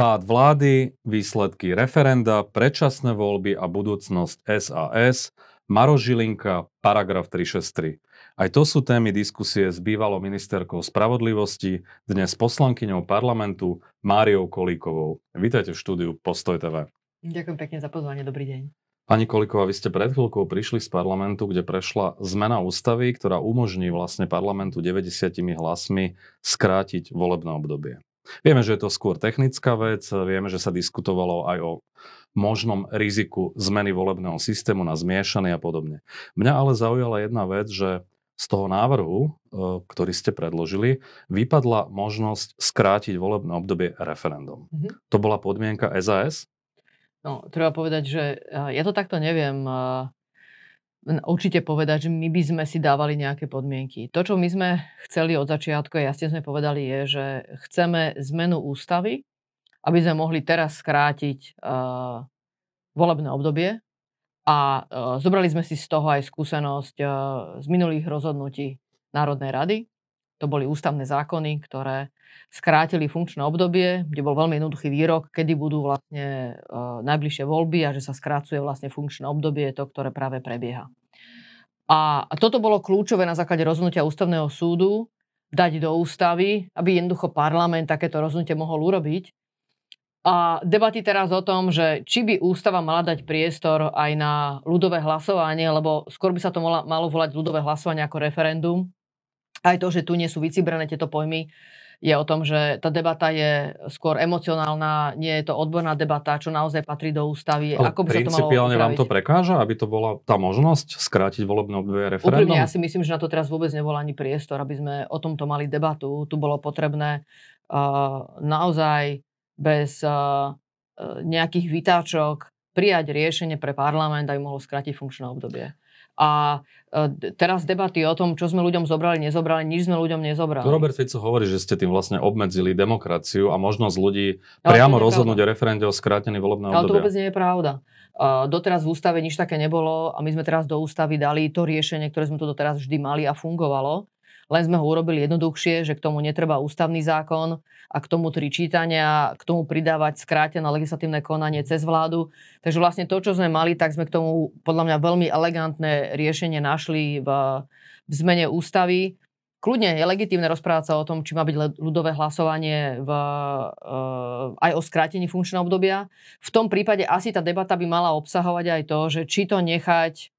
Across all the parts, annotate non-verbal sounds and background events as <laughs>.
Pád vlády, výsledky referenda, predčasné voľby a budúcnosť SAS, Maro Žilinka, paragraf 363. Aj to sú témy diskusie s bývalou ministerkou spravodlivosti, dnes poslankyňou parlamentu Máriou Kolíkovou. Vítajte v štúdiu Postoj TV. Ďakujem pekne za pozvanie, dobrý deň. Pani Kolíková, vy ste pred chvíľkou prišli z parlamentu, kde prešla zmena ústavy, ktorá umožní vlastne parlamentu 90 hlasmi skrátiť volebné obdobie. Vieme, že je to skôr technická vec, vieme, že sa diskutovalo aj o možnom riziku zmeny volebného systému na zmiešaný a podobne. Mňa ale zaujala jedna vec, že z toho návrhu, e, ktorý ste predložili, vypadla možnosť skrátiť volebné obdobie referendum. Mm-hmm. To bola podmienka SAS? No, treba povedať, že e, ja to takto neviem e, určite povedať, že my by sme si dávali nejaké podmienky. To, čo my sme chceli od začiatku, jasne sme povedali, je, že chceme zmenu ústavy, aby sme mohli teraz skrátiť uh, volebné obdobie a uh, zobrali sme si z toho aj skúsenosť uh, z minulých rozhodnutí Národnej rady. To boli ústavné zákony, ktoré skrátili funkčné obdobie, kde bol veľmi jednoduchý výrok, kedy budú vlastne uh, najbližšie voľby a že sa skrácuje vlastne funkčné obdobie, to, ktoré práve prebieha. A toto bolo kľúčové na základe rozhodnutia ústavného súdu dať do ústavy, aby jednoducho parlament takéto rozhodnutie mohol urobiť. A debaty teraz o tom, že či by ústava mala dať priestor aj na ľudové hlasovanie, lebo skôr by sa to malo volať ľudové hlasovanie ako referendum, aj to, že tu nie sú vycibrané tieto pojmy, je o tom, že tá debata je skôr emocionálna, nie je to odborná debata, čo naozaj patrí do ústavy. Ale ako by sa to malo vám to prekáža, aby to bola tá možnosť skrátiť volebné obdobie referendum? Úprimne, ja si myslím, že na to teraz vôbec nebol ani priestor, aby sme o tomto mali debatu. Tu bolo potrebné uh, naozaj bez uh, nejakých vytáčok prijať riešenie pre parlament, aby mohol skrátiť funkčné obdobie. A e, teraz debaty o tom, čo sme ľuďom zobrali, nezobrali, nič sme ľuďom nezobrali. Robert Fico hovorí, že ste tým vlastne obmedzili demokraciu a možnosť ľudí priamo rozhodnúť o referende o skrátený volebné obdobie. Ale to vôbec nie je pravda. Doteraz v ústave nič také nebolo a my sme teraz do ústavy dali to riešenie, ktoré sme tu doteraz vždy mali a fungovalo len sme ho urobili jednoduchšie, že k tomu netreba ústavný zákon a k tomu tri čítania, k tomu pridávať skrátené legislatívne konanie cez vládu. Takže vlastne to, čo sme mali, tak sme k tomu podľa mňa veľmi elegantné riešenie našli v, v zmene ústavy. Kľudne je legitívne rozprávať sa o tom, či má byť ľudové hlasovanie v, uh, aj o skrátení funkčného obdobia. V tom prípade asi tá debata by mala obsahovať aj to, že či to nechať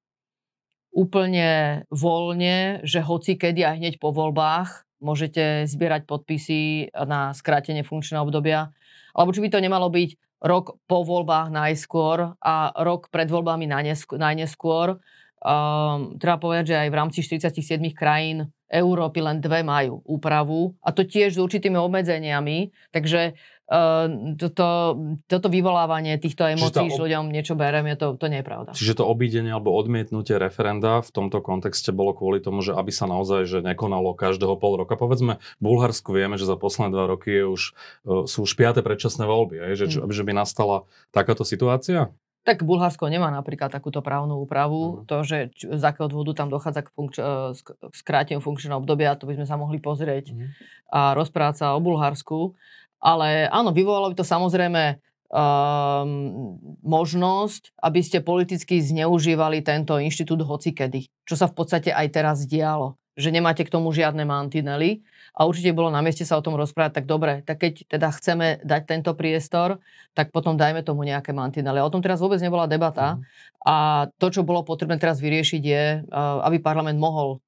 úplne voľne, že hoci kedy aj hneď po voľbách môžete zbierať podpisy na skrátenie funkčného obdobia. Alebo či by to nemalo byť rok po voľbách najskôr a rok pred voľbami najneskôr. Um, treba povedať, že aj v rámci 47 krajín Európy len dve majú úpravu a to tiež s určitými obmedzeniami. Takže Ehm, toto, toto vyvolávanie týchto emócií, že ľuďom niečo berem, je to, to nie je pravda. Čiže to obídenie alebo odmietnutie referenda v tomto kontexte bolo kvôli tomu, že aby sa naozaj že nekonalo každého pol roka. Povedzme, v Bulharsku vieme, že za posledné dva roky je už, e, sú už piaté predčasné voľby, aj, že, hmm. že by nastala takáto situácia? Tak Bulharsko nemá napríklad takúto právnu úpravu. Uh-huh. To, že z akého dôvodu tam dochádza k, funkč- e, k skráteniu funkčného obdobia, to by sme sa mohli pozrieť uh-huh. a rozprávať sa o Bulharsku. Ale áno, vyvolalo by to samozrejme um, možnosť, aby ste politicky zneužívali tento inštitút hocikedy. Čo sa v podstate aj teraz dialo. Že nemáte k tomu žiadne mantinely. A určite bolo na mieste sa o tom rozprávať, tak dobre, tak keď teda chceme dať tento priestor, tak potom dajme tomu nejaké mantinely. O tom teraz vôbec nebola debata. Mm. A to, čo bolo potrebné teraz vyriešiť, je, uh, aby parlament mohol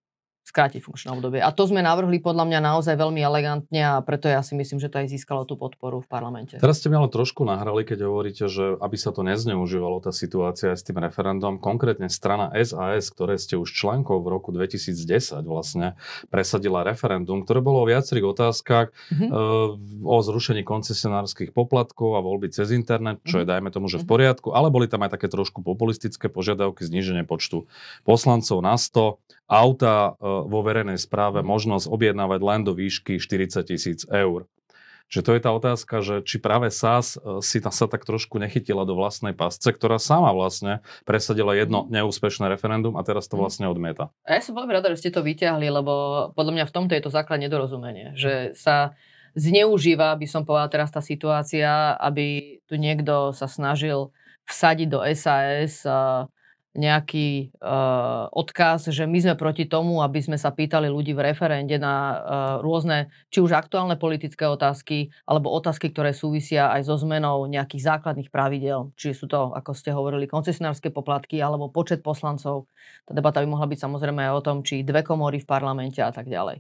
skrátiť funkčné obdobie. A to sme navrhli podľa mňa naozaj veľmi elegantne a preto ja si myslím, že to aj získalo tú podporu v parlamente. Teraz ste mi ale trošku nahrali, keď hovoríte, že aby sa to nezneužívalo, tá situácia s tým referendum, konkrétne strana SAS, ktoré ste už členkou v roku 2010 vlastne presadila referendum, ktoré bolo o viacerých otázkach mm-hmm. e, o zrušení koncesionárskych poplatkov a voľby cez internet, čo mm-hmm. je dajme tomu, že v mhm. poriadku, ale boli tam aj také trošku populistické požiadavky, zníženie počtu poslancov na 100, auta e, vo verejnej správe možnosť objednávať len do výšky 40 tisíc eur. Že to je tá otázka, že či práve SAS e, si sa tak trošku nechytila do vlastnej pasce, ktorá sama vlastne presadila jedno mhm. neúspešné referendum a teraz to mhm. vlastne odmieta. A ja som veľmi rada, že ste to vyťahli, lebo podľa mňa v tomto je to základ nedorozumenie, že sa zneužíva, by som povedala teraz tá situácia, aby tu niekto sa snažil vsadiť do SAS nejaký uh, odkaz, že my sme proti tomu, aby sme sa pýtali ľudí v referende na uh, rôzne, či už aktuálne politické otázky, alebo otázky, ktoré súvisia aj so zmenou nejakých základných pravidel. Či sú to, ako ste hovorili, koncesionárske poplatky, alebo počet poslancov. Tá debata by mohla byť samozrejme aj o tom, či dve komory v parlamente a tak ďalej.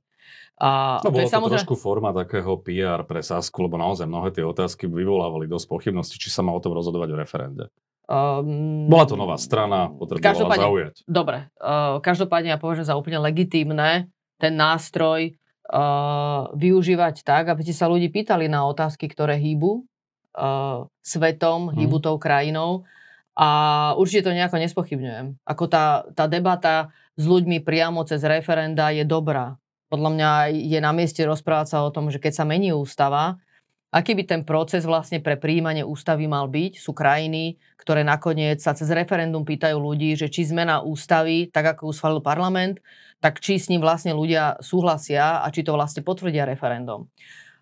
A no, je to samozrejme... trošku forma takého PR pre Sasku, lebo naozaj mnohé tie otázky vyvolávali dosť pochybnosti, či sa má o tom rozhodovať v referende. Um, Bola to nová strana, potrebovala zaujať. Dobre, uh, každopádne ja považujem za úplne legitímne ten nástroj uh, využívať tak, aby ste sa ľudí pýtali na otázky, ktoré hýbu uh, svetom, hmm. hýbu tou krajinou a určite to nejako nespochybňujem. Ako tá, tá debata s ľuďmi priamo cez referenda je dobrá. Podľa mňa je na mieste rozprávať sa o tom, že keď sa mení ústava, aký by ten proces vlastne pre príjmanie ústavy mal byť. Sú krajiny, ktoré nakoniec sa cez referendum pýtajú ľudí, že či zmena ústavy, tak ako ju schválil parlament, tak či s ním vlastne ľudia súhlasia a či to vlastne potvrdia referendum.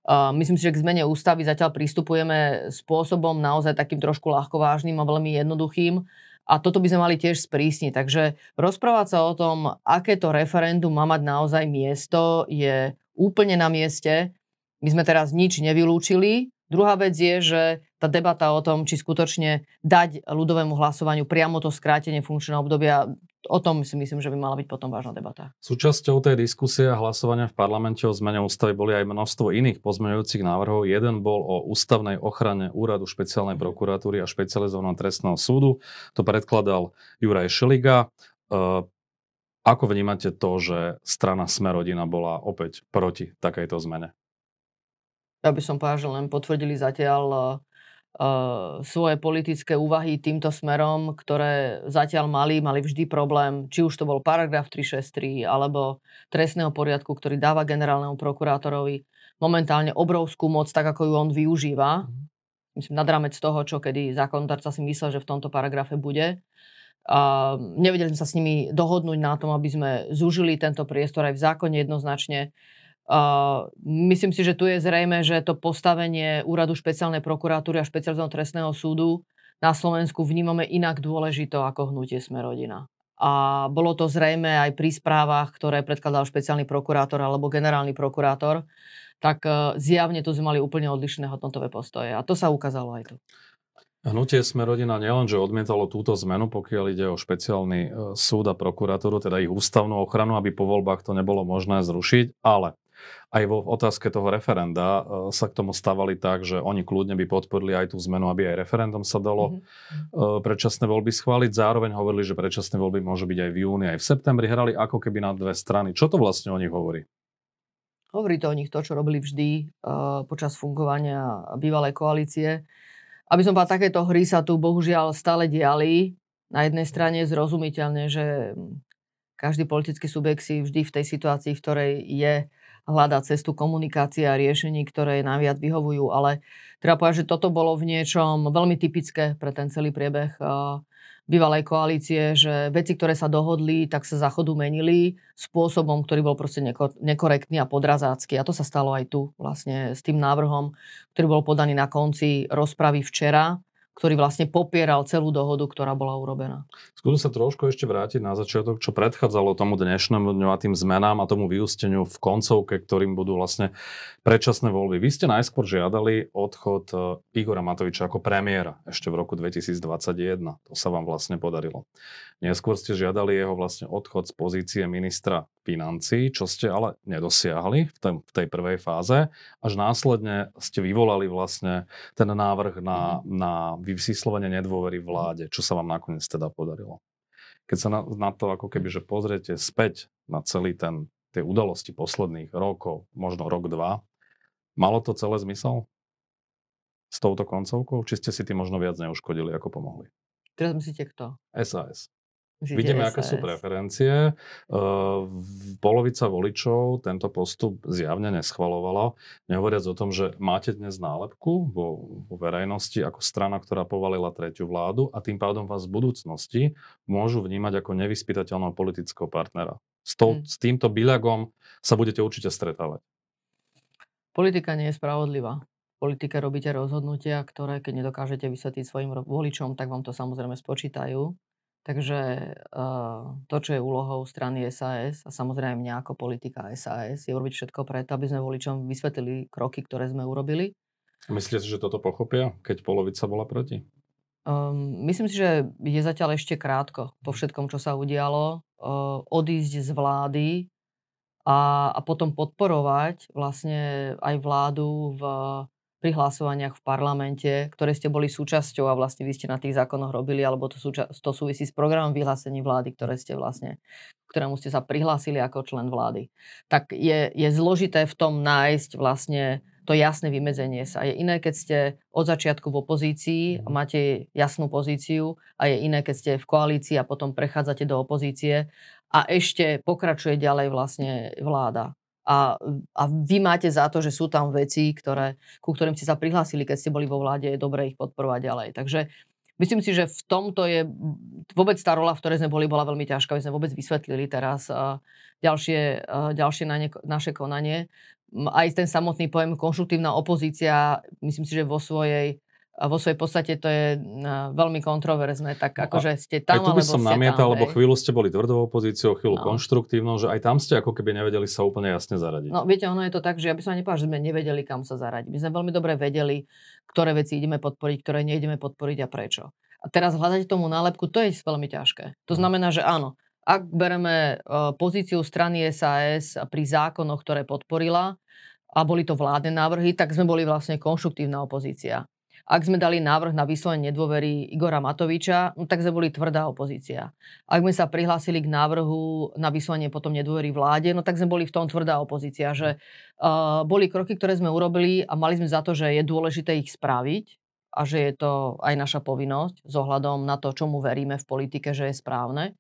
Uh, myslím si, že k zmene ústavy zatiaľ pristupujeme spôsobom naozaj takým trošku ľahkovážnym a veľmi jednoduchým. A toto by sme mali tiež sprísniť. Takže rozprávať sa o tom, aké to referendum má mať naozaj miesto, je úplne na mieste. My sme teraz nič nevylúčili. Druhá vec je, že tá debata o tom, či skutočne dať ľudovému hlasovaniu priamo to skrátenie funkčného obdobia, o tom si myslím, že by mala byť potom vážna debata. Súčasťou tej diskusie a hlasovania v parlamente o zmene ústavy boli aj množstvo iných pozmeňujúcich návrhov. Jeden bol o ústavnej ochrane úradu špeciálnej prokuratúry a špecializovaného trestného súdu. To predkladal Juraj Šeliga. E, ako vnímate to, že strana Smerodina bola opäť proti takejto zmene? Ja by som povedal, že len potvrdili zatiaľ uh, svoje politické úvahy týmto smerom, ktoré zatiaľ mali, mali vždy problém, či už to bol paragraf 363 alebo trestného poriadku, ktorý dáva generálnemu prokurátorovi momentálne obrovskú moc, tak ako ju on využíva. Mhm. Myslím, nad rámec toho, čo kedy zákonodárca si myslel, že v tomto paragrafe bude. A nevedeli sme sa s nimi dohodnúť na tom, aby sme zúžili tento priestor aj v zákone jednoznačne. Myslím si, že tu je zrejme, že to postavenie úradu špeciálnej prokuratúry a špeciálneho trestného súdu na Slovensku vnímame inak dôležito ako hnutie Smerodina. A bolo to zrejme aj pri správach, ktoré predkladal špeciálny prokurátor alebo generálny prokurátor, tak zjavne tu sme mali úplne odlišné hodnotové postoje. A to sa ukázalo aj tu. Hnutie Smerodina nielenže odmietalo túto zmenu, pokiaľ ide o špeciálny súd a prokuratúru, teda ich ústavnú ochranu, aby po voľbách to nebolo možné zrušiť, ale aj vo otázke toho referenda e, sa k tomu stavali tak, že oni kľudne by podporili aj tú zmenu, aby aj referendum sa dalo mm-hmm. predčasné voľby schváliť. Zároveň hovorili, že predčasné voľby môžu byť aj v júni, aj v septembri. Hrali ako keby na dve strany. Čo to vlastne o nich hovorí? Hovorí to o nich to, čo robili vždy uh, počas fungovania bývalej koalície. Aby som povedal, takéto hry sa tu bohužiaľ stále diali. Na jednej strane zrozumiteľne, že každý politický subjekt si vždy v tej situácii, v ktorej je, hľadať cestu komunikácie a riešení, ktoré najviac vyhovujú. Ale treba povedať, že toto bolo v niečom veľmi typické pre ten celý priebeh bývalej koalície, že veci, ktoré sa dohodli, tak sa záchodu menili spôsobom, ktorý bol proste nekorektný a podrazácky. A to sa stalo aj tu vlastne s tým návrhom, ktorý bol podaný na konci rozpravy včera ktorý vlastne popieral celú dohodu, ktorá bola urobená. Skúsim sa trošku ešte vrátiť na začiatok, čo predchádzalo tomu dnešnému dňu a tým zmenám a tomu vyústeniu v koncovke, ktorým budú vlastne predčasné voľby. Vy ste najskôr žiadali odchod e, Igora Matoviča ako premiéra ešte v roku 2021. To sa vám vlastne podarilo. Neskôr ste žiadali jeho vlastne odchod z pozície ministra financí, čo ste ale nedosiahli v, tej, v tej prvej fáze. Až následne ste vyvolali vlastne ten návrh na, mhm. na vyslovene nedôvery vláde, čo sa vám nakoniec teda podarilo. Keď sa na, na to ako keby, že pozriete späť na celý ten, tie udalosti posledných rokov, možno rok, dva, malo to celé zmysel? S touto koncovkou? Či ste si tým možno viac neuškodili, ako pomohli? Teraz myslíte kto? SAS. Myslíte Vidíme, aké sú preferencie. Uh, polovica voličov tento postup zjavne neschvalovala. Nehovoriac o tom, že máte dnes nálepku vo, vo verejnosti ako strana, ktorá povalila tretiu vládu a tým pádom vás v budúcnosti môžu vnímať ako nevyspytateľného politického partnera. S, to, hmm. s týmto byľagom sa budete určite stretávať. Politika nie je spravodlivá. Politike robíte rozhodnutia, ktoré keď nedokážete vysvetliť svojim voličom, tak vám to samozrejme spočítajú. Takže uh, to, čo je úlohou strany SAS a samozrejme mňa ako politika SAS, je urobiť všetko preto, aby sme voličom vysvetlili kroky, ktoré sme urobili. Myslíte si, že toto pochopia, keď polovica bola proti? Um, myslím si, že je zatiaľ ešte krátko po všetkom, čo sa udialo. Uh, odísť z vlády a, a potom podporovať vlastne aj vládu v pri hlasovaniach v parlamente, ktoré ste boli súčasťou a vlastne vy ste na tých zákonoch robili, alebo to, súča- to súvisí s programom vyhlásení vlády, ktoré ste vlastne, ktorému ste sa prihlásili ako člen vlády. Tak je, je zložité v tom nájsť vlastne to jasné vymedzenie sa. Je iné, keď ste od začiatku v opozícii a mhm. máte jasnú pozíciu a je iné, keď ste v koalícii a potom prechádzate do opozície a ešte pokračuje ďalej vlastne vláda a, a vy máte za to, že sú tam veci, ktoré, ku ktorým ste sa prihlásili, keď ste boli vo vláde, je dobré ich podporovať ďalej. Takže myslím si, že v tomto je vôbec tá rola, v ktorej sme boli, bola veľmi ťažká. My sme vôbec vysvetlili teraz ďalšie, ďalšie na ne, naše konanie. Aj ten samotný pojem konštruktívna opozícia, myslím si, že vo svojej a vo svojej podstate to je veľmi kontroverzné, tak no akože ste tam, aj tu by som namietal, tam, lebo chvíľu ste boli tvrdou opozíciou, chvíľu no. konštruktívnou, že aj tam ste ako keby nevedeli sa úplne jasne zaradiť. No viete, ono je to tak, že ja by som nepovedal, že sme nevedeli, kam sa zaradiť. My sme veľmi dobre vedeli, ktoré veci ideme podporiť, ktoré neideme podporiť a prečo. A teraz hľadať tomu nálepku, to je veľmi ťažké. To mhm. znamená, že áno, ak bereme pozíciu strany SAS pri zákonoch, ktoré podporila, a boli to vládne návrhy, tak sme boli vlastne konštruktívna opozícia. Ak sme dali návrh na vyslovenie nedôvery Igora Matoviča, no tak sme boli tvrdá opozícia. Ak sme sa prihlásili k návrhu na vyslovenie potom nedôvery vláde, no tak sme boli v tom tvrdá opozícia, že uh, boli kroky, ktoré sme urobili a mali sme za to, že je dôležité ich spraviť a že je to aj naša povinnosť s ohľadom na to, čomu veríme v politike, že je správne.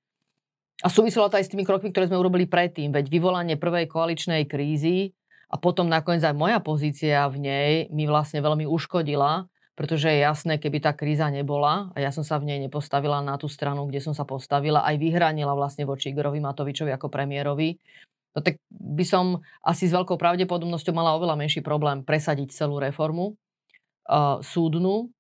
A súviselo to aj s tými krokmi, ktoré sme urobili predtým, veď vyvolanie prvej koaličnej krízy a potom nakoniec aj moja pozícia v nej mi vlastne veľmi uškodila, pretože je jasné, keby tá kríza nebola a ja som sa v nej nepostavila na tú stranu, kde som sa postavila, aj vyhranila vlastne voči Igorovi Matovičovi ako premiérovi, no tak by som asi s veľkou pravdepodobnosťou mala oveľa menší problém presadiť celú reformu uh, súdnu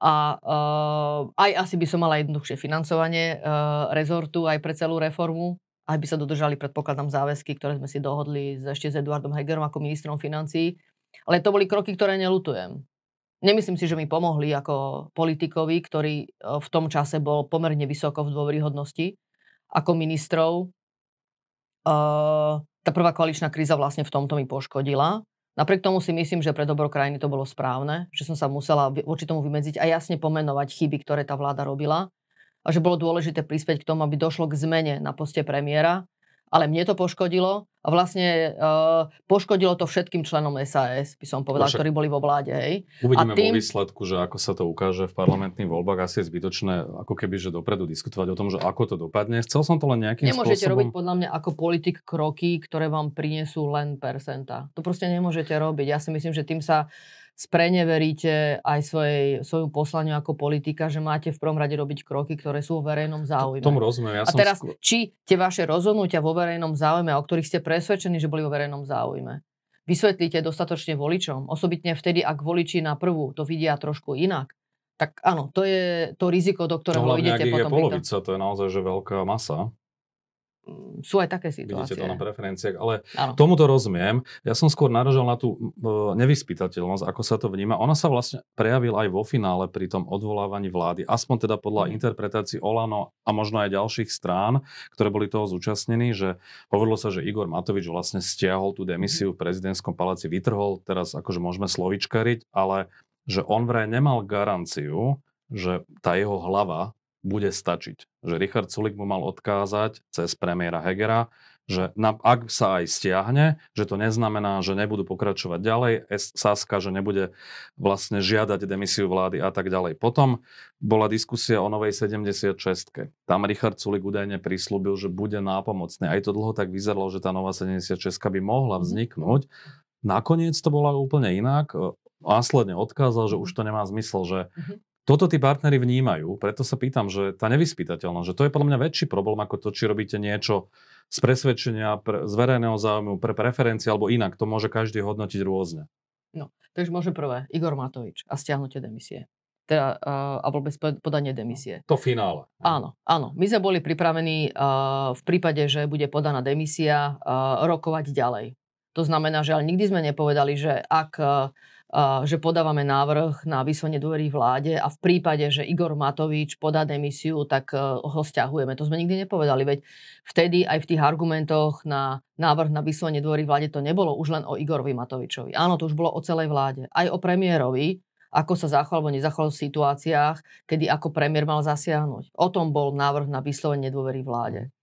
a uh, aj asi by som mala jednoduchšie financovanie uh, rezortu aj pre celú reformu, aj by sa dodržali, predpokladám, záväzky, ktoré sme si dohodli ešte s Eduardom Hegerom ako ministrom financií. Ale to boli kroky, ktoré nelutujem. Nemyslím si, že mi pomohli ako politikovi, ktorý e, v tom čase bol pomerne vysoko v dôveryhodnosti ako ministrov. E, tá prvá koaličná kríza vlastne v tomto mi poškodila. Napriek tomu si myslím, že pre dobro krajiny to bolo správne, že som sa musela voči tomu vymedziť a jasne pomenovať chyby, ktoré tá vláda robila a že bolo dôležité prispieť k tomu, aby došlo k zmene na poste premiéra ale mne to poškodilo a vlastne uh, poškodilo to všetkým členom SAS, by som povedal, Však ktorí boli vo vláde. Hej. Uvidíme a tým... vo výsledku, že ako sa to ukáže v parlamentných voľbách, asi je zbytočné ako keby, že dopredu diskutovať o tom, že ako to dopadne. Chcel som to len nejakým Nemôžete spôsobom... robiť podľa mňa ako politik kroky, ktoré vám prinesú len percenta. To proste nemôžete robiť. Ja si myslím, že tým sa spreneveríte aj svojej, svoju poslaniu ako politika, že máte v prvom rade robiť kroky, ktoré sú vo verejnom záujme. Tomu rozumiem. Ja a teraz, skôr... či tie vaše rozhodnutia vo verejnom záujme, o ktorých ste presvedčení, že boli vo verejnom záujme, vysvetlíte dostatočne voličom, osobitne vtedy, ak voliči na prvú to vidia trošku inak, tak áno, to je to riziko, do ktorého no, idete potom. je polovica, to je naozaj že veľká masa sú aj také situácie. Vidíte to na preferenciách, ale ano. tomuto rozumiem. Ja som skôr naražal na tú nevyspytateľnosť, ako sa to vníma. Ona sa vlastne prejavila aj vo finále pri tom odvolávaní vlády, aspoň teda podľa mm. interpretácií Olano a možno aj ďalších strán, ktoré boli toho zúčastnení, že hovorilo sa, že Igor Matovič vlastne stiahol tú demisiu v prezidentskom paláci, vytrhol, teraz akože môžeme slovičkariť, ale že on vraj nemal garanciu, že tá jeho hlava bude stačiť. Že Richard Sulik mu mal odkázať cez premiéra Hegera, že na, ak sa aj stiahne, že to neznamená, že nebudú pokračovať ďalej, Saska, že nebude vlastne žiadať demisiu vlády a tak ďalej. Potom bola diskusia o novej 76. Tam Richard Sulik údajne prislúbil, že bude nápomocný. Aj to dlho tak vyzeralo, že tá nová 76 by mohla mhm. vzniknúť. Nakoniec to bola úplne inak. Následne odkázal, že už to nemá zmysel, že mhm. Toto tí partnery vnímajú, preto sa pýtam, že tá nevyspytateľnosť, že to je podľa mňa väčší problém ako to, či robíte niečo z presvedčenia, pre, z verejného záujmu, pre preferencie alebo inak. To môže každý hodnotiť rôzne. No, takže môže prvé Igor Matovič a stiahnutie demisie. Teda, uh, a vôbec podanie demisie. To finále. Áno, áno. My sme boli pripravení uh, v prípade, že bude podaná demisia, uh, rokovať ďalej. To znamená, že ale nikdy sme nepovedali, že ak uh, že podávame návrh na vyslovenie dôvery vláde a v prípade, že Igor Matovič podá demisiu, tak e, ho stiahujeme. To sme nikdy nepovedali, veď vtedy aj v tých argumentoch na návrh na vyslovenie dôvery vláde to nebolo už len o Igorovi Matovičovi. Áno, to už bolo o celej vláde. Aj o premiérovi, ako sa zachoval alebo nezachoval v situáciách, kedy ako premiér mal zasiahnuť. O tom bol návrh na vyslovenie dôvery vláde.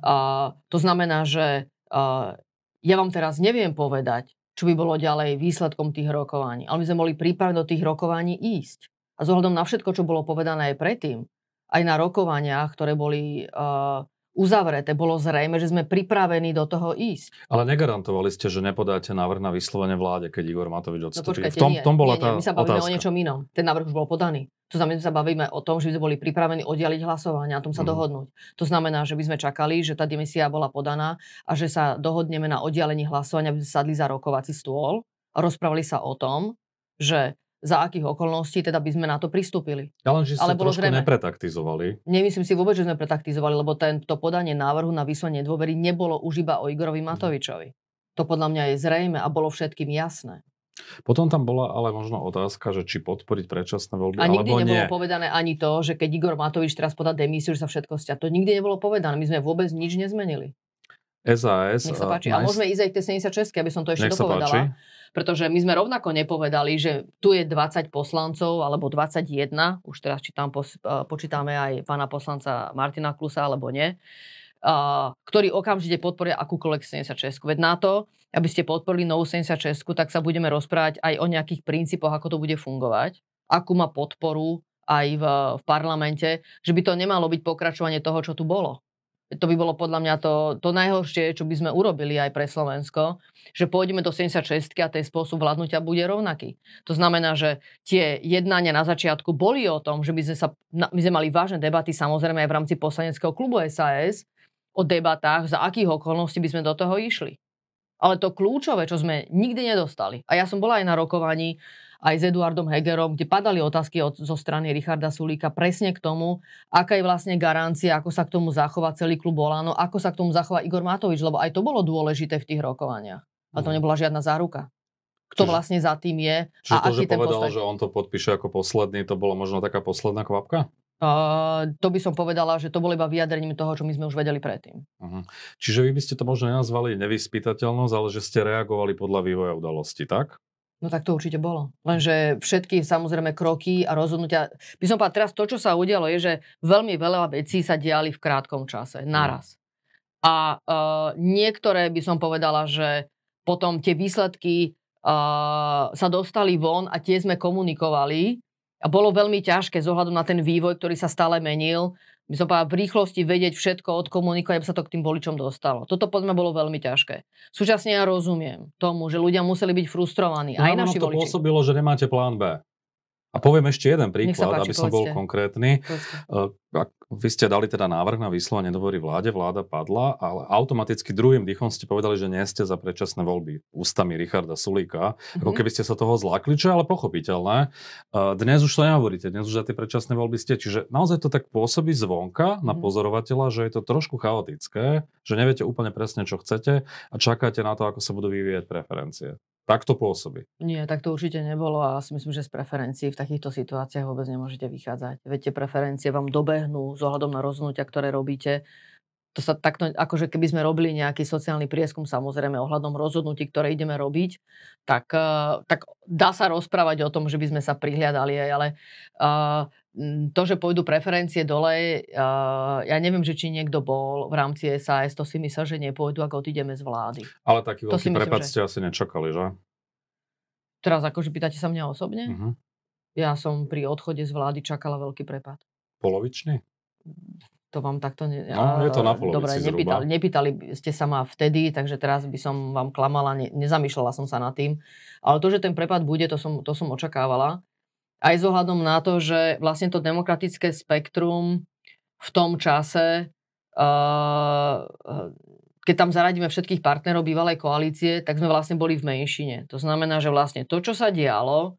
A, to znamená, že a, ja vám teraz neviem povedať, čo by bolo ďalej výsledkom tých rokovaní. Ale my sme boli pripravení do tých rokovaní ísť. A zohľadom na všetko, čo bolo povedané aj predtým, aj na rokovaniach, ktoré boli uh, uzavreté, bolo zrejme, že sme pripravení do toho ísť. Ale negarantovali ste, že nepodáte návrh na vyslovene vláde, keď Igor Matovič odstúpi. No, v tom, nie, tom bola nie, nie, my sa bavíme otázka. o niečom inom. Ten návrh už bol podaný. To znamená, že sa bavíme o tom, že by sme boli pripravení oddialiť hlasovanie a tom sa mm. dohodnúť. To znamená, že by sme čakali, že tá demisia bola podaná a že sa dohodneme na oddialení hlasovania, aby sme sadli za rokovací stôl a rozprávali sa o tom, že za akých okolností teda by sme na to pristúpili. Ale že ste Ale bolo trošku zrejme, nepretaktizovali. Nemyslím si vôbec, že sme pretaktizovali, lebo tento podanie návrhu na vyslovenie dôvery nebolo už iba o Igorovi mhm. Matovičovi. To podľa mňa je zrejme a bolo všetkým jasné. Potom tam bola ale možno otázka, že či podporiť predčasné voľby, A nikdy alebo nebolo nie. povedané ani to, že keď Igor Matovič teraz podá demisiu, že sa všetko stia. To nikdy nebolo povedané. My sme vôbec nič nezmenili. SAS. Nech sa páči. A, a môžeme ísť aj k tej 76, aby som to ešte dopovedala. Pretože my sme rovnako nepovedali, že tu je 20 poslancov alebo 21, už teraz či tam počítame aj pána poslanca Martina Klusa alebo nie, ktorí okamžite podporia akúkoľvek 76. Veď na to, aby ste podporili novú 76, tak sa budeme rozprávať aj o nejakých princípoch, ako to bude fungovať, akú má podporu aj v, v parlamente, že by to nemalo byť pokračovanie toho, čo tu bolo to by bolo podľa mňa to, to najhoršie, čo by sme urobili aj pre Slovensko, že pôjdeme do 76 a ten spôsob vládnutia bude rovnaký. To znamená, že tie jednania na začiatku boli o tom, že by sme, sa, my sme mali vážne debaty samozrejme aj v rámci poslaneckého klubu SAS o debatách, za akých okolností by sme do toho išli. Ale to kľúčové, čo sme nikdy nedostali, a ja som bola aj na rokovaní aj s Eduardom Hegerom, kde padali otázky od, zo strany Richarda Sulíka presne k tomu, aká je vlastne garancia, ako sa k tomu zachová celý klub Olano, ako sa k tomu zachová Igor Matovič, lebo aj to bolo dôležité v tých rokovaniach. A to mhm. nebola žiadna záruka. Kto čiže, vlastne za tým je čiže a to, aký že ten povedal, postoj... že on to podpíše ako posledný, to bolo možno taká posledná kvapka? Uh, to by som povedala, že to bolo iba vyjadrením toho, čo my sme už vedeli predtým. Uh-huh. Čiže vy by ste to možno nenazvali nevyspytateľnosť, ale že ste reagovali podľa vývoja udalosti, tak? No tak to určite bolo. Lenže všetky samozrejme kroky a rozhodnutia... By som povedal, teraz to, čo sa udialo, je, že veľmi veľa vecí sa diali v krátkom čase, mhm. naraz. A uh, niektoré by som povedala, že potom tie výsledky uh, sa dostali von a tie sme komunikovali. A bolo veľmi ťažké z ohľadu na ten vývoj, ktorý sa stále menil, by som povedal, v rýchlosti vedieť všetko, odkomunikovať, aby sa to k tým voličom dostalo. Toto podľa bolo veľmi ťažké. Súčasne ja rozumiem tomu, že ľudia museli byť frustrovaní, no, aj naši to voliči. pôsobilo, že nemáte plán B. A poviem ešte jeden príklad, páči, aby som povedzte. bol konkrétny. Povedzte vy ste dali teda návrh na vyslovenie dôvery vláde, vláda padla, ale automaticky druhým dýchom ste povedali, že nie ste za predčasné voľby ústami Richarda Sulíka. Mm-hmm. Ako mhm. keby ste sa toho zlákli, čo je ale pochopiteľné. Dnes už to nehovoríte, dnes už za tie predčasné voľby ste. Čiže naozaj to tak pôsobí zvonka na mm-hmm. pozorovateľa, že je to trošku chaotické, že neviete úplne presne, čo chcete a čakáte na to, ako sa budú vyvíjať preferencie. Tak to pôsobí. Nie, tak to určite nebolo a si myslím, že z preferencií v takýchto situáciách vôbec nemôžete vychádzať. Veď tie preferencie vám dobehnú s ohľadom na rozhodnutia, ktoré robíte. To sa takto, akože keby sme robili nejaký sociálny prieskum, samozrejme ohľadom rozhodnutí, ktoré ideme robiť, tak, uh, tak dá sa rozprávať o tom, že by sme sa prihliadali aj, ale uh, to, že pôjdu preferencie dole, uh, ja neviem, že či niekto bol v rámci SAS, to si myslel, že nepôjdu, ak odídeme z vlády. Ale taký veľký prepad že... ste asi nečakali, že? Teraz akože pýtate sa mňa osobne? Uh-huh. Ja som pri odchode z vlády čakala veľký prepad. Polovičný? To vám takto... Ne... No, je to na polovici Dobre, nepýtali, nepýtali ste sa ma vtedy, takže teraz by som vám klamala, ne, nezamýšľala som sa nad tým. Ale to, že ten prepad bude, to som, to som očakávala. Aj s ohľadom na to, že vlastne to demokratické spektrum v tom čase uh, keď tam zaradíme všetkých partnerov bývalej koalície, tak sme vlastne boli v menšine. To znamená, že vlastne to, čo sa dialo,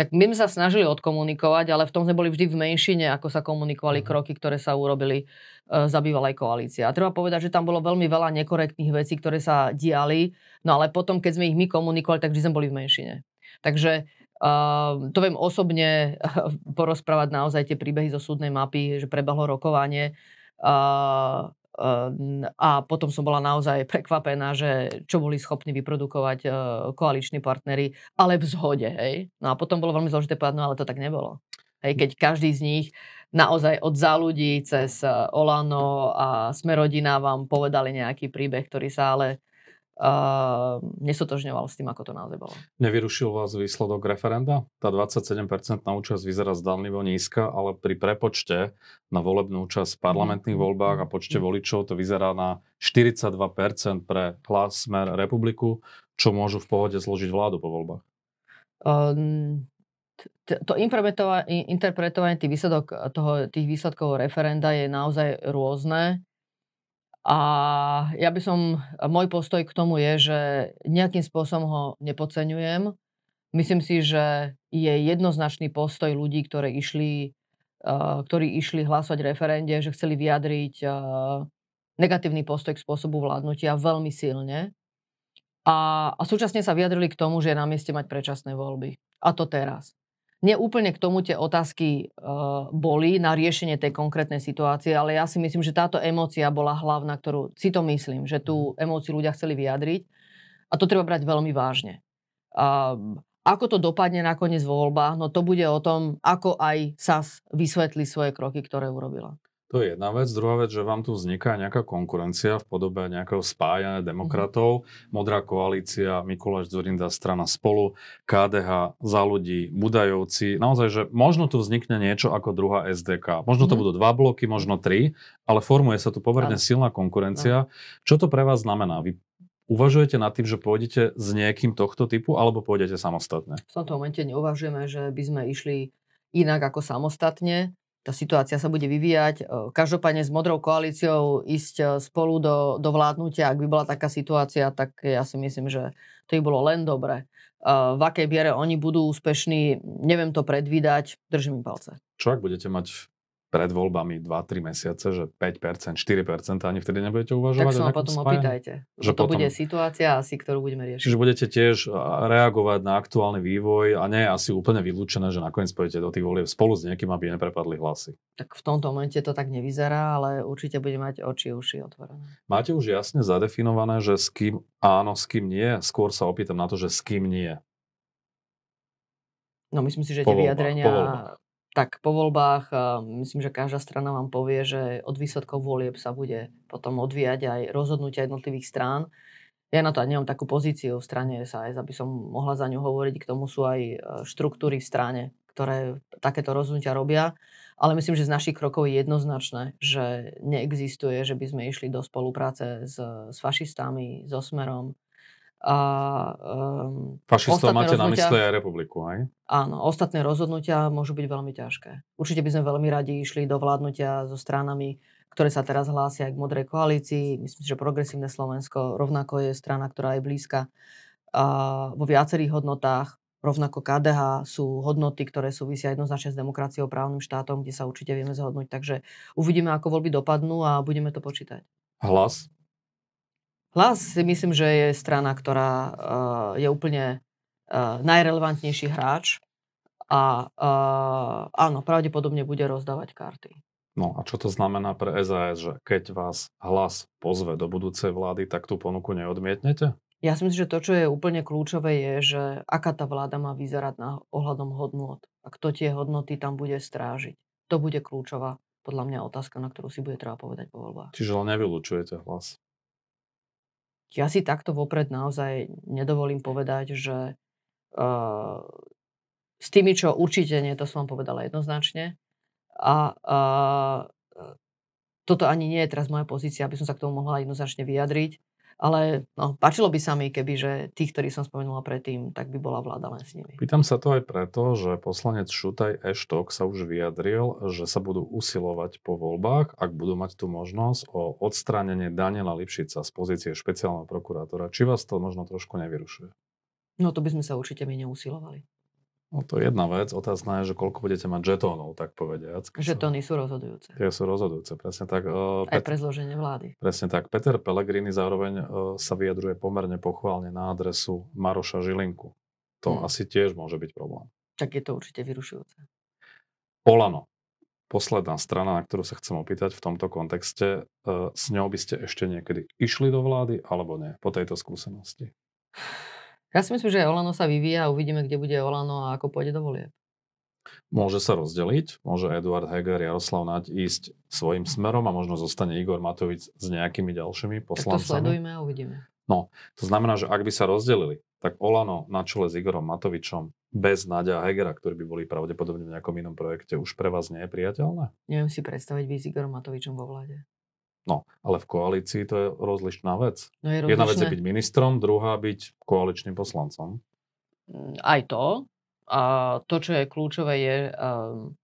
tak my sme sa snažili odkomunikovať, ale v tom sme boli vždy v menšine, ako sa komunikovali mhm. kroky, ktoré sa urobili uh, za bývalej koalície. A treba povedať, že tam bolo veľmi veľa nekorektných vecí, ktoré sa diali, no ale potom, keď sme ich my komunikovali, tak vždy sme boli v menšine. Takže uh, to viem osobne <laughs> porozprávať naozaj tie príbehy zo súdnej mapy, že prebehlo rokovanie. Uh, a potom som bola naozaj prekvapená, že čo boli schopní vyprodukovať e, koaliční partnery, ale v zhode. Hej? No a potom bolo veľmi zložité povedať, no ale to tak nebolo. Hej, keď každý z nich naozaj od za ľudí cez e, Olano a Smerodina vám povedali nejaký príbeh, ktorý sa ale uh, nesotožňoval s tým, ako to naozaj bolo. Nevyrušil vás výsledok referenda? Tá 27% účasť vyzerá zdanlivo nízka, ale pri prepočte na volebnú účasť v parlamentných mm. voľbách a počte mm. voličov to vyzerá na 42% pre hlas Smer republiku, čo môžu v pohode zložiť vládu po voľbách. Um, to interpretovanie tých, výsledok, toho, tých výsledkov referenda je naozaj rôzne. A ja by som, môj postoj k tomu je, že nejakým spôsobom ho nepodceňujem. Myslím si, že je jednoznačný postoj ľudí, ktorí išli, ktorí išli hlasovať referende, že chceli vyjadriť negatívny postoj k spôsobu vládnutia veľmi silne. A, a súčasne sa vyjadrili k tomu, že je na mieste mať predčasné voľby. A to teraz. Neúplne k tomu tie otázky uh, boli na riešenie tej konkrétnej situácie, ale ja si myslím, že táto emócia bola hlavná, ktorú si to myslím, že tú mhm. emóciu ľudia chceli vyjadriť a to treba brať veľmi vážne. Uh, ako to dopadne nakoniec vo voľbách, no to bude o tom, ako aj SAS vysvetlí svoje kroky, ktoré urobila. To je jedna vec. Druhá vec, že vám tu vzniká nejaká konkurencia v podobe nejakého spájania demokratov. Mm-hmm. Modrá koalícia, Mikuláš Zurinda, strana spolu, KDH, za ľudí, Budajovci. Naozaj, že možno tu vznikne niečo ako druhá SDK. Možno to mm-hmm. budú dva bloky, možno tri, ale formuje sa tu pomerne silná konkurencia. Čo to pre vás znamená? Vy Uvažujete nad tým, že pôjdete s niekým tohto typu, alebo pôjdete samostatne? V tomto momente neuvažujeme, že by sme išli inak ako samostatne tá situácia sa bude vyvíjať. E, každopádne s modrou koalíciou ísť e, spolu do, do vládnutia, ak by bola taká situácia, tak ja si myslím, že to by bolo len dobre. E, v akej biere oni budú úspešní, neviem to predvídať, držím im palce. Čo ak budete mať pred voľbami 2-3 mesiace, že 5%, 4%, ani vtedy nebudete uvažovať? Tak sa ma potom spájanie? opýtajte. Že to potom... bude situácia asi, ktorú budeme riešiť. Čiže budete tiež reagovať na aktuálny vývoj a nie je asi úplne vylúčené, že nakoniec pôjdete do tých volieb spolu s niekým, aby neprepadli hlasy. Tak v tomto momente to tak nevyzerá, ale určite bude mať oči uši otvorené. Máte už jasne zadefinované, že s kým áno, s kým nie? Skôr sa opýtam na to, že s kým nie. No myslím si, že tie vyjadrenia tak po voľbách myslím, že každá strana vám povie, že od výsledkov volieb sa bude potom odvíjať aj rozhodnutia jednotlivých strán. Ja na to nemám takú pozíciu v strane SAS, aby som mohla za ňu hovoriť. K tomu sú aj e, štruktúry v strane, ktoré takéto rozhodnutia robia. Ale myslím, že z našich krokov je jednoznačné, že neexistuje, že by sme išli do spolupráce s, s fašistami, so Smerom, a, um, Fašistov máte na mysle aj republiku, aj? Áno, ostatné rozhodnutia môžu byť veľmi ťažké. Určite by sme veľmi radi išli do vládnutia so stranami, ktoré sa teraz hlásia aj k modrej koalícii. Myslím si, že progresívne Slovensko rovnako je strana, ktorá je blízka a vo viacerých hodnotách. Rovnako KDH sú hodnoty, ktoré súvisia jednoznačne s demokraciou, právnym štátom, kde sa určite vieme zhodnúť. Takže uvidíme, ako voľby dopadnú a budeme to počítať. Hlas? Hlas si myslím, že je strana, ktorá uh, je úplne uh, najrelevantnejší hráč a uh, áno, pravdepodobne bude rozdávať karty. No a čo to znamená pre SAS, že keď vás hlas pozve do budúcej vlády, tak tú ponuku neodmietnete? Ja si myslím, že to, čo je úplne kľúčové, je, že aká tá vláda má vyzerať na ohľadom hodnot a kto tie hodnoty tam bude strážiť. To bude kľúčová podľa mňa otázka, na ktorú si bude treba povedať po voľbách. Čiže len nevylučujete hlas ja si takto vopred naozaj nedovolím povedať, že uh, s tými, čo určite nie, to som vám povedala jednoznačne. A uh, toto ani nie je teraz moja pozícia, aby som sa k tomu mohla jednoznačne vyjadriť. Ale no, páčilo by sa mi, keby, že tých, ktorí som spomenula predtým, tak by bola vláda len s nimi. Pýtam sa to aj preto, že poslanec Šutaj Eštok sa už vyjadril, že sa budú usilovať po voľbách, ak budú mať tú možnosť o odstránenie Daniela Lipšica z pozície špeciálneho prokurátora. Či vás to možno trošku nevyrušuje? No to by sme sa určite my neusilovali. No to je jedna vec. Otázna je, že koľko budete mať žetónov, tak povediac. Žetóny sú rozhodujúce. Tie sú rozhodujúce, presne tak. Uh, Aj pre zloženie vlády. Presne tak. Peter Pellegrini zároveň uh, sa vyjadruje pomerne pochválne na adresu Maroša Žilinku. To hmm. asi tiež môže byť problém. Tak je to určite vyrušujúce. Polano. Posledná strana, na ktorú sa chcem opýtať v tomto kontexte. Uh, s ňou by ste ešte niekedy išli do vlády, alebo nie, po tejto skúsenosti? <sighs> Ja si myslím, že Olano sa vyvíja a uvidíme, kde bude Olano a ako pôjde do volie. Môže sa rozdeliť, môže Eduard Heger, Jaroslav Naď ísť svojim smerom a možno zostane Igor Matovič s nejakými ďalšími poslancami. Tak to sledujme a uvidíme. No, to znamená, že ak by sa rozdelili, tak Olano na čele s Igorom Matovičom bez Nadia a Hegera, ktorí by boli pravdepodobne v nejakom inom projekte, už pre vás nie je priateľné? Neviem si predstaviť byť s Igorom Matovičom vo vláde. No, ale v koalícii to je rozlišná vec. No je Jedna vec je byť ministrom, druhá byť koaličným poslancom. Mm, aj to. A to, čo je kľúčové, je, um,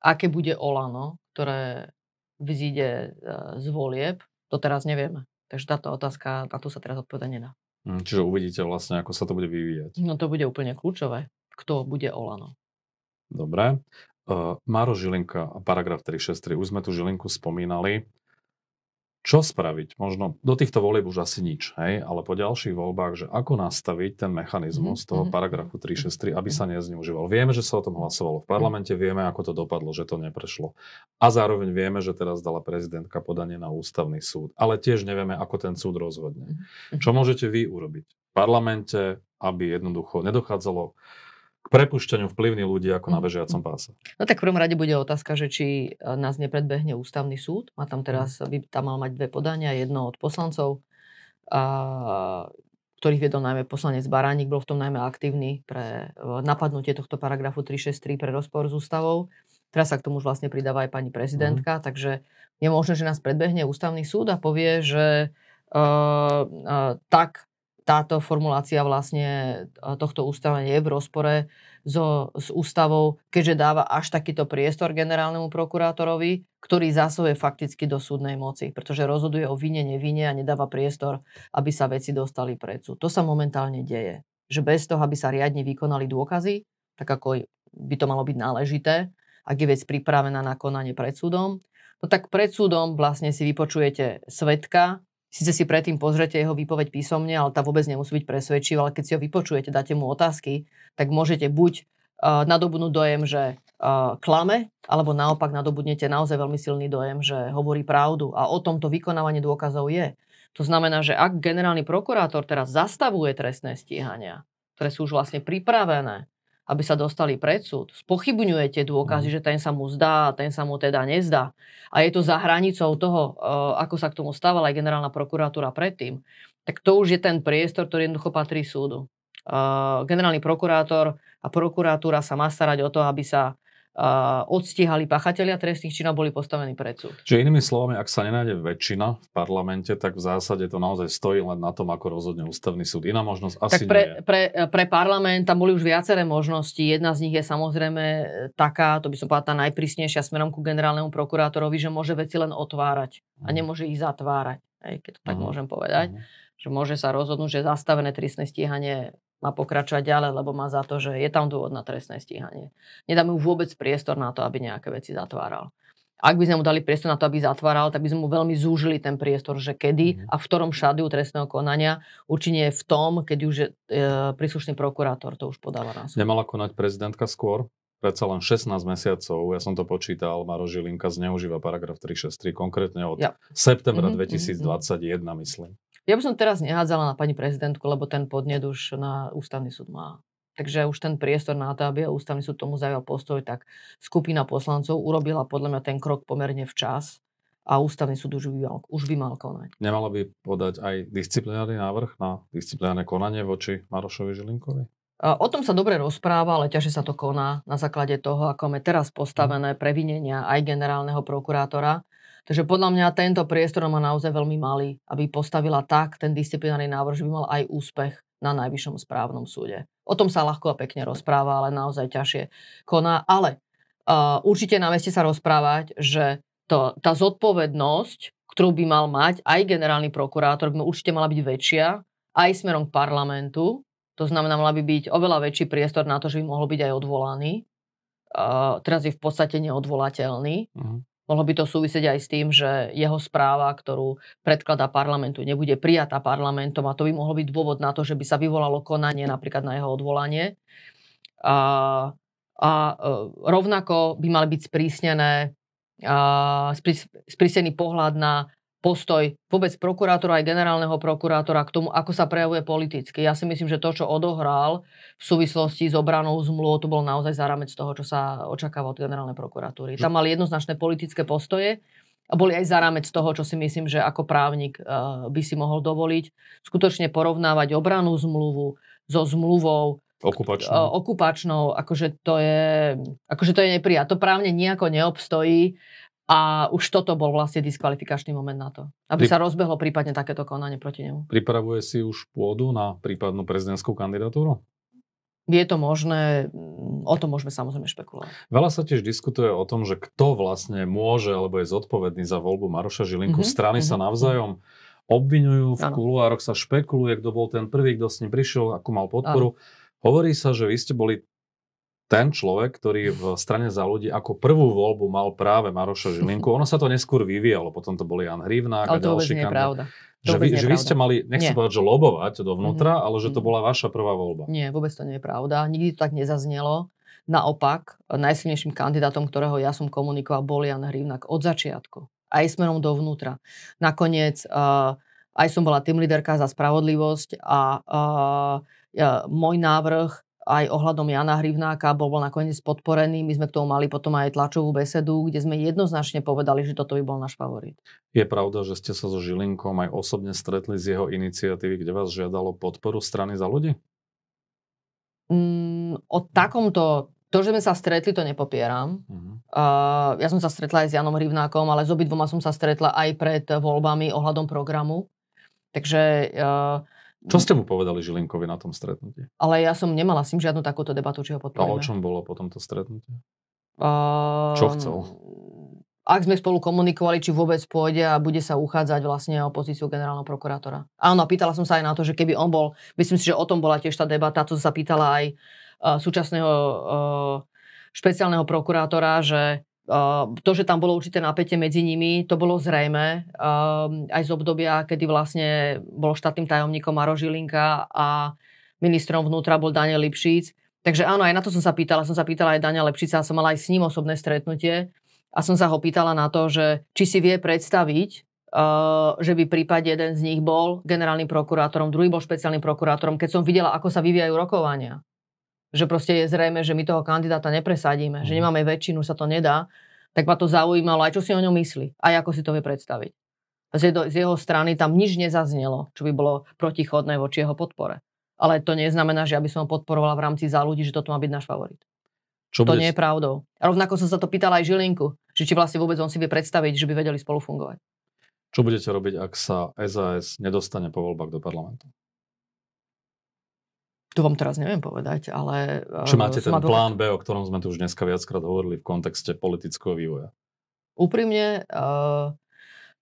aké bude Olano, ktoré vzíde uh, z volieb, to teraz nevieme. Takže táto otázka, na to sa teraz odpovedať nedá. Hm, čiže uvidíte vlastne, ako sa to bude vyvíjať. No to bude úplne kľúčové, kto bude Olano. Dobre. Uh, Máro Žilinka a paragraf 363. Už sme tu Žilinku spomínali. Čo spraviť? Možno do týchto volieb už asi nič, hej? ale po ďalších voľbách, že ako nastaviť ten mechanizmus mm-hmm. toho mhm. paragrafu 363, aby sa nezneužíval. Vieme, že sa o tom hlasovalo v parlamente, vieme, ako to dopadlo, že to neprešlo. A zároveň vieme, že teraz dala prezidentka podanie na ústavný súd. Ale tiež nevieme, ako ten súd rozhodne. Mhm. Čo môžete vy urobiť v parlamente, aby jednoducho nedochádzalo k prepušťaniu vplyvní ľudí ako na mhm. bežiacom páse. No tak v prvom rade bude otázka, že či e, nás nepredbehne ústavný súd. Má tam teraz, by tam mal mať dve podania, jedno od poslancov, a, ktorých viedol najmä poslanec Baránik, bol v tom najmä aktívny pre e, napadnutie tohto paragrafu 363 pre rozpor s ústavou. Teraz sa k tomu už vlastne pridáva aj pani prezidentka, mm. takže je možné, že nás predbehne ústavný súd a povie, že uh, uh, tak táto formulácia vlastne tohto ústavenia je v rozpore so, s ústavou, keďže dáva až takýto priestor generálnemu prokurátorovi, ktorý zasahuje fakticky do súdnej moci, pretože rozhoduje o vine, nevine a nedáva priestor, aby sa veci dostali pred súd. To sa momentálne deje. Že bez toho, aby sa riadne vykonali dôkazy, tak ako by to malo byť náležité, ak je vec pripravená na konanie pred súdom, no tak pred súdom vlastne si vypočujete svetka, Sice si predtým pozrete jeho výpoveď písomne, ale tá vôbec nemusí byť presvedčivá, ale keď si ho vypočujete, dáte mu otázky, tak môžete buď uh, nadobudnúť dojem, že uh, klame, alebo naopak nadobudnete naozaj veľmi silný dojem, že hovorí pravdu. A o tomto vykonávanie dôkazov je. To znamená, že ak generálny prokurátor teraz zastavuje trestné stíhania, ktoré sú už vlastne pripravené, aby sa dostali pred súd, spochybňujete dôkazy, mm. že ten sa mu zdá, ten sa mu teda nezdá. A je to za hranicou toho, eh, ako sa k tomu stávala aj generálna prokuratúra predtým, tak to už je ten priestor, ktorý jednoducho patrí súdu. Eh, generálny prokurátor a prokuratúra sa má starať o to, aby sa odstíhali pachatelia trestných činov, boli postavení pred súd. Čiže inými slovami, ak sa nenájde väčšina v parlamente, tak v zásade to naozaj stojí len na tom, ako rozhodne ústavný súd. Iná možnosť asi tak pre, nie je. Pre, pre parlament tam boli už viaceré možnosti. Jedna z nich je samozrejme taká, to by som povedala tá najprísnejšia smerom ku generálnemu prokurátorovi, že môže veci len otvárať a mhm. nemôže ich zatvárať. Hej, keď to tak uh-huh. môžem povedať. Uh-huh. Že môže sa rozhodnúť, že zastavené trestné stíhanie má pokračovať ďalej, lebo má za to, že je tam dôvod na trestné stíhanie. Nedá mu vôbec priestor na to, aby nejaké veci zatváral. Ak by sme mu dali priestor na to, aby zatváral, tak by sme mu veľmi zúžili ten priestor, že kedy mhm. a v ktorom šádiu trestného konania. Určite je v tom, keď už je e, príslušný prokurátor to už podáva na súd. Nemala konať prezidentka skôr? Predsa len 16 mesiacov, ja som to počítal, Maro Žilinka zneužíva paragraf 363, konkrétne od ja. septembra mm-hmm, 2021, mm-hmm. myslím. Ja by som teraz nehádzala na pani prezidentku, lebo ten podnet už na ústavný súd má. Takže už ten priestor na to, aby ústavný súd tomu zajal postoj, tak skupina poslancov urobila podľa mňa ten krok pomerne včas a ústavný súd už by mal, už by mal konať. Nemala by podať aj disciplinárny návrh na disciplinárne konanie voči Marošovi Žilinkovi? O tom sa dobre rozpráva, ale ťažšie sa to koná na základe toho, ako máme teraz postavené previnenia aj generálneho prokurátora. Takže podľa mňa tento priestor má naozaj veľmi malý, aby postavila tak ten disciplinárny návrh, že by mal aj úspech na najvyššom správnom súde. O tom sa ľahko a pekne rozpráva, ale naozaj ťažšie koná. Ale uh, určite na meste sa rozprávať, že to, tá zodpovednosť, ktorú by mal mať aj generálny prokurátor, by určite mala byť väčšia, aj smerom k parlamentu. To znamená, mala by byť oveľa väčší priestor na to, že by mohol byť aj odvolaný. Uh, teraz je v podstate neodvolateľný. Uh-huh. Mohlo by to súvisieť aj s tým, že jeho správa, ktorú predkladá parlamentu, nebude prijatá parlamentom a to by mohlo byť dôvod na to, že by sa vyvolalo konanie napríklad na jeho odvolanie. A, a e, rovnako by mali byť sprísnené, a, sprísnený pohľad na postoj vôbec prokurátora aj generálneho prokurátora k tomu, ako sa prejavuje politicky. Ja si myslím, že to, čo odohral v súvislosti s obranou zmluvou, to bol naozaj záramec toho, čo sa očakáva od generálnej prokuratúry. Tam mali jednoznačné politické postoje a boli aj záramec toho, čo si myslím, že ako právnik uh, by si mohol dovoliť. Skutočne porovnávať obranú zmluvu so zmluvou Okupačnou. Uh, okupačnou, akože to je, akože to je neprijat. To právne nejako neobstojí a už toto bol vlastne diskvalifikačný moment na to, aby Pri... sa rozbehlo prípadne takéto konanie proti nemu. Pripravuje si už pôdu na prípadnú prezidentskú kandidatúru? Je to možné, o tom môžeme samozrejme špekulovať. Veľa sa tiež diskutuje o tom, že kto vlastne môže alebo je zodpovedný za voľbu Maroša Žilinku. Mm-hmm. Strany mm-hmm. sa navzájom obvinujú, v ano. kuluároch sa špekuluje, kto bol ten prvý, kto s ním prišiel, akú mal podporu. Ano. Hovorí sa, že vy ste boli ten človek, ktorý v strane za ľudí ako prvú voľbu mal práve Maroša <laughs> Žilinku. Ono sa to neskôr vyvíjalo, potom to boli Jan Hrivnák ale a ďalší nie pravda. Že vy, že vy ste mali, nechcem povedať, že lobovať dovnútra, mm-hmm. ale že to bola vaša prvá voľba. Nie, vôbec to nie je pravda. Nikdy to tak nezaznelo. Naopak, najsilnejším kandidátom, ktorého ja som komunikoval, bol Jan Hrivnák od začiatku. Aj smerom dovnútra. Nakoniec uh, aj som bola tým líderka za spravodlivosť a uh, uh, môj návrh aj ohľadom Jana Hrivnáka bol, bol nakoniec podporený. My sme k tomu mali potom aj tlačovú besedu, kde sme jednoznačne povedali, že toto by bol náš favorit. Je pravda, že ste sa so Žilinkom aj osobne stretli z jeho iniciatívy, kde vás žiadalo podporu strany za ľudí? Mm, o takomto to, že sme sa stretli, to nepopieram. Uh-huh. Uh, ja som sa stretla aj s Janom Hrivnákom, ale s obidvoma som sa stretla aj pred voľbami ohľadom programu. Takže uh, čo ste mu povedali Žilinkovi na tom stretnutí? Ale ja som nemala s ním žiadnu takúto debatu, či ho podporíme. A o čom bolo po tomto stretnutí? Uh, Čo chcel? Ak sme spolu komunikovali, či vôbec pôjde a bude sa uchádzať vlastne o pozíciu generálneho prokurátora. Áno, pýtala som sa aj na to, že keby on bol, myslím si, že o tom bola tiež tá debata, to sa pýtala aj uh, súčasného uh, špeciálneho prokurátora, že to, že tam bolo určité napätie medzi nimi, to bolo zrejme aj z obdobia, kedy vlastne bol štátnym tajomníkom Maro Žilinka a ministrom vnútra bol Daniel Lipšic. Takže áno, aj na to som sa pýtala. Som sa pýtala aj Daniela Lipšica a som mala aj s ním osobné stretnutie. A som sa ho pýtala na to, že či si vie predstaviť, že by prípad jeden z nich bol generálnym prokurátorom, druhý bol špeciálnym prokurátorom, keď som videla, ako sa vyvíjajú rokovania že proste je zrejme, že my toho kandidáta nepresadíme, že mhm. nemáme väčšinu, sa to nedá, tak ma to zaujímalo aj čo si o ňom myslí, aj ako si to vie predstaviť. Z, z jeho strany tam nič nezaznelo, čo by bolo protichodné voči jeho podpore. Ale to neznamená, že aby som ho podporovala v rámci za ľudí, že toto má byť náš favorit. Čo to bude... nie je pravdou. A rovnako som sa to pýtala aj Žilinku, že či vlastne vôbec on si vie predstaviť, že by vedeli spolu fungovať. Čo budete robiť, ak sa SAS nedostane po voľbách do parlamentu? To vám teraz neviem povedať, ale... Či máte ten advokát. plán B, o ktorom sme tu už dneska viackrát hovorili v kontexte politického vývoja? Úprimne, uh,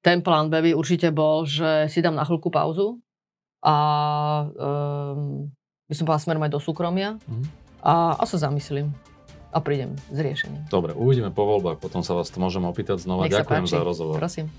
ten plán B by určite bol, že si dám na chvíľku pauzu a um, by som povedala smerom aj do súkromia mm. a, a sa zamyslím a prídem s riešením. Dobre, uvidíme po voľbách, potom sa vás to môžeme opýtať znova. Ďakujem za rozhovor. Prosím.